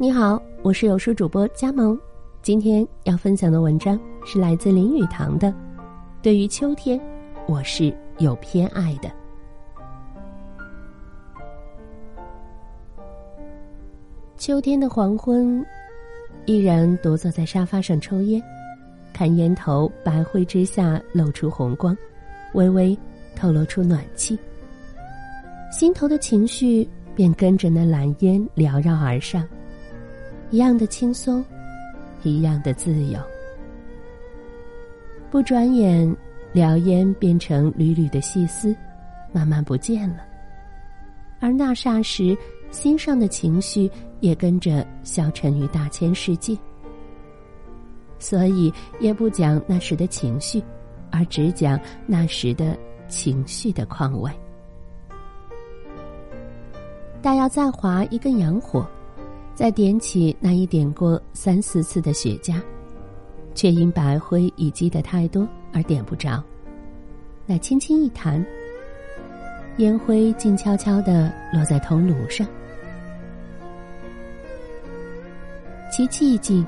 你好，我是有书主播佳萌，今天要分享的文章是来自林语堂的。对于秋天，我是有偏爱的。秋天的黄昏，依然独坐在沙发上抽烟，看烟头白灰之下露出红光，微微透露出暖气，心头的情绪便跟着那蓝烟缭绕而上。一样的轻松，一样的自由。不转眼，燎烟变成缕缕的细丝，慢慢不见了。而那霎时，心上的情绪也跟着消沉于大千世界。所以，也不讲那时的情绪，而只讲那时的情绪的况味。但要再划一根洋火。再点起那一点过三四次的雪茄，却因白灰已积得太多而点不着。那轻轻一弹，烟灰静悄悄地落在铜炉上，其寂静，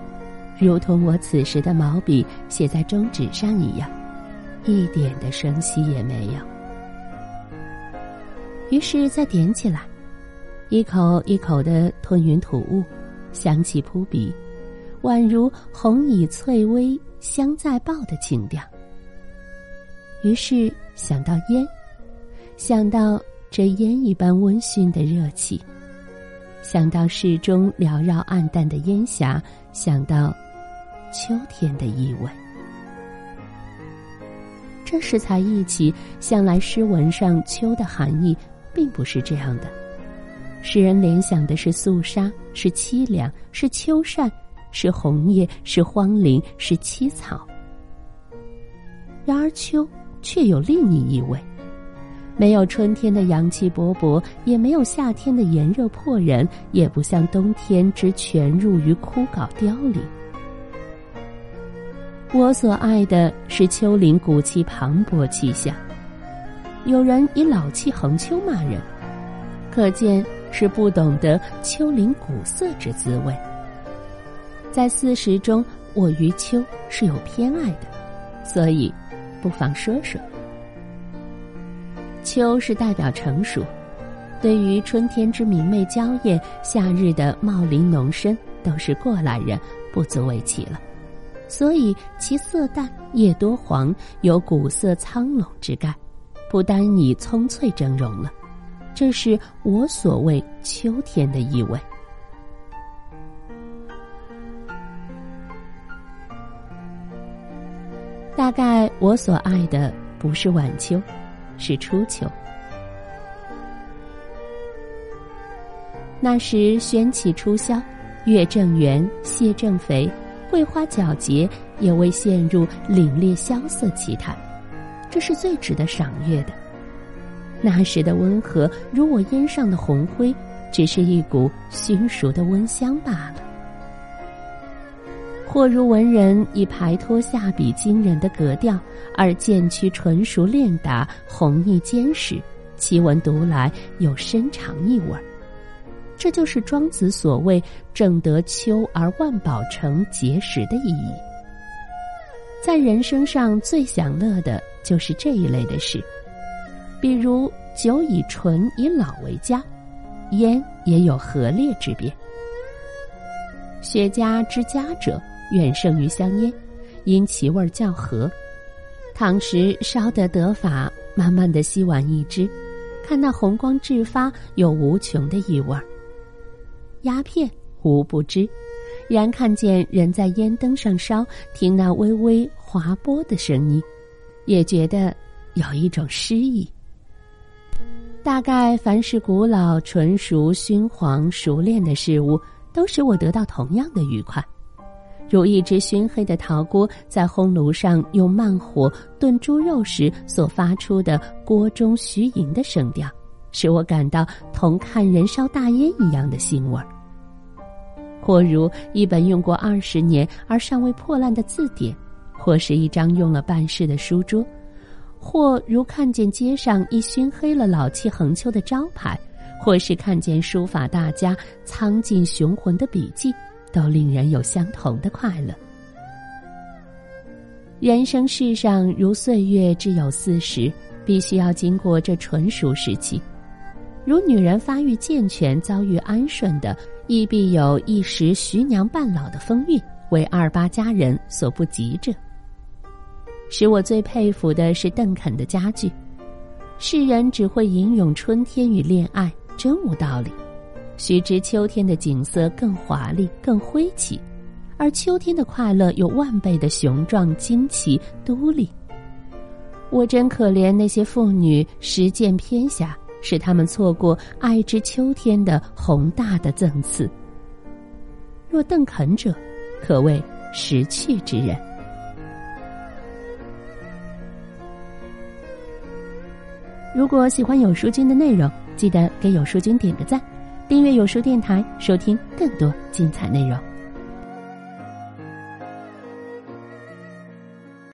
如同我此时的毛笔写在中纸上一样，一点的声息也没有。于是再点起来。一口一口的吞云吐雾，香气扑鼻，宛如红蚁翠微香在爆的情调。于是想到烟，想到这烟一般温驯的热气，想到市中缭绕暗淡的烟霞，想到秋天的意味。这时才忆起，向来诗文上“秋”的含义，并不是这样的。使人联想的是肃杀，是凄凉，是秋扇，是红叶，是荒林，是凄草。然而秋却有另一意味，没有春天的阳气勃勃，也没有夏天的炎热迫人，也不像冬天之全入于枯槁凋零。我所爱的是丘陵古气磅礴气象。有人以老气横秋骂人，可见。是不懂得秋林古色之滋味。在四时中，我于秋是有偏爱的，所以不妨说说。秋是代表成熟，对于春天之明媚娇艳，夏日的茂林浓深，都是过来人，不足为奇了。所以其色淡，叶多黄，有古色苍龙之概，不单以葱翠峥嵘了。这是我所谓秋天的意味。大概我所爱的不是晚秋，是初秋。那时轩起初消，月正圆，蟹正肥，桂花皎洁，也未陷入凛冽萧瑟奇谈，这是最值得赏月的。那时的温和，如我烟上的红灰，只是一股熏熟的温香罢了。或如文人以排脱下笔惊人的格调，而渐趋纯熟练达，弘毅坚实，其文读来有深长意味儿。这就是庄子所谓“正得秋而万宝成碣石”的意义。在人生上最享乐的就是这一类的事。比如酒以醇以老为佳，烟也有和烈之别。雪茄之佳者，远胜于香烟，因其味较和。倘时烧得得法，慢慢的吸完一支，看那红光炽发，有无穷的意味儿。鸦片无不知，然看见人在烟灯上烧，听那微微滑波的声音，也觉得有一种诗意。大概凡是古老、纯熟、熏黄、熟练的事物，都使我得到同样的愉快，如一只熏黑的陶锅在烘炉上用慢火炖猪肉时所发出的锅中徐吟的声调，使我感到同看人烧大烟一样的腥味儿；或如一本用过二十年而尚未破烂的字典，或是一张用了半世的书桌。或如看见街上一熏黑了老气横秋的招牌，或是看见书法大家苍劲雄浑的笔迹，都令人有相同的快乐。人生世上如岁月只有四十，必须要经过这纯熟时期。如女人发育健全、遭遇安顺的，亦必有一时徐娘半老的风韵，为二八佳人所不及者。使我最佩服的是邓肯的佳句：“世人只会吟咏春天与恋爱，真无道理。须知秋天的景色更华丽、更挥起。”而秋天的快乐有万倍的雄壮、惊奇、独立。我真可怜那些妇女，实践偏狭，使他们错过爱之秋天的宏大的赠赐。若邓肯者，可谓识趣之人。如果喜欢有书君的内容，记得给有书君点个赞，订阅有书电台，收听更多精彩内容。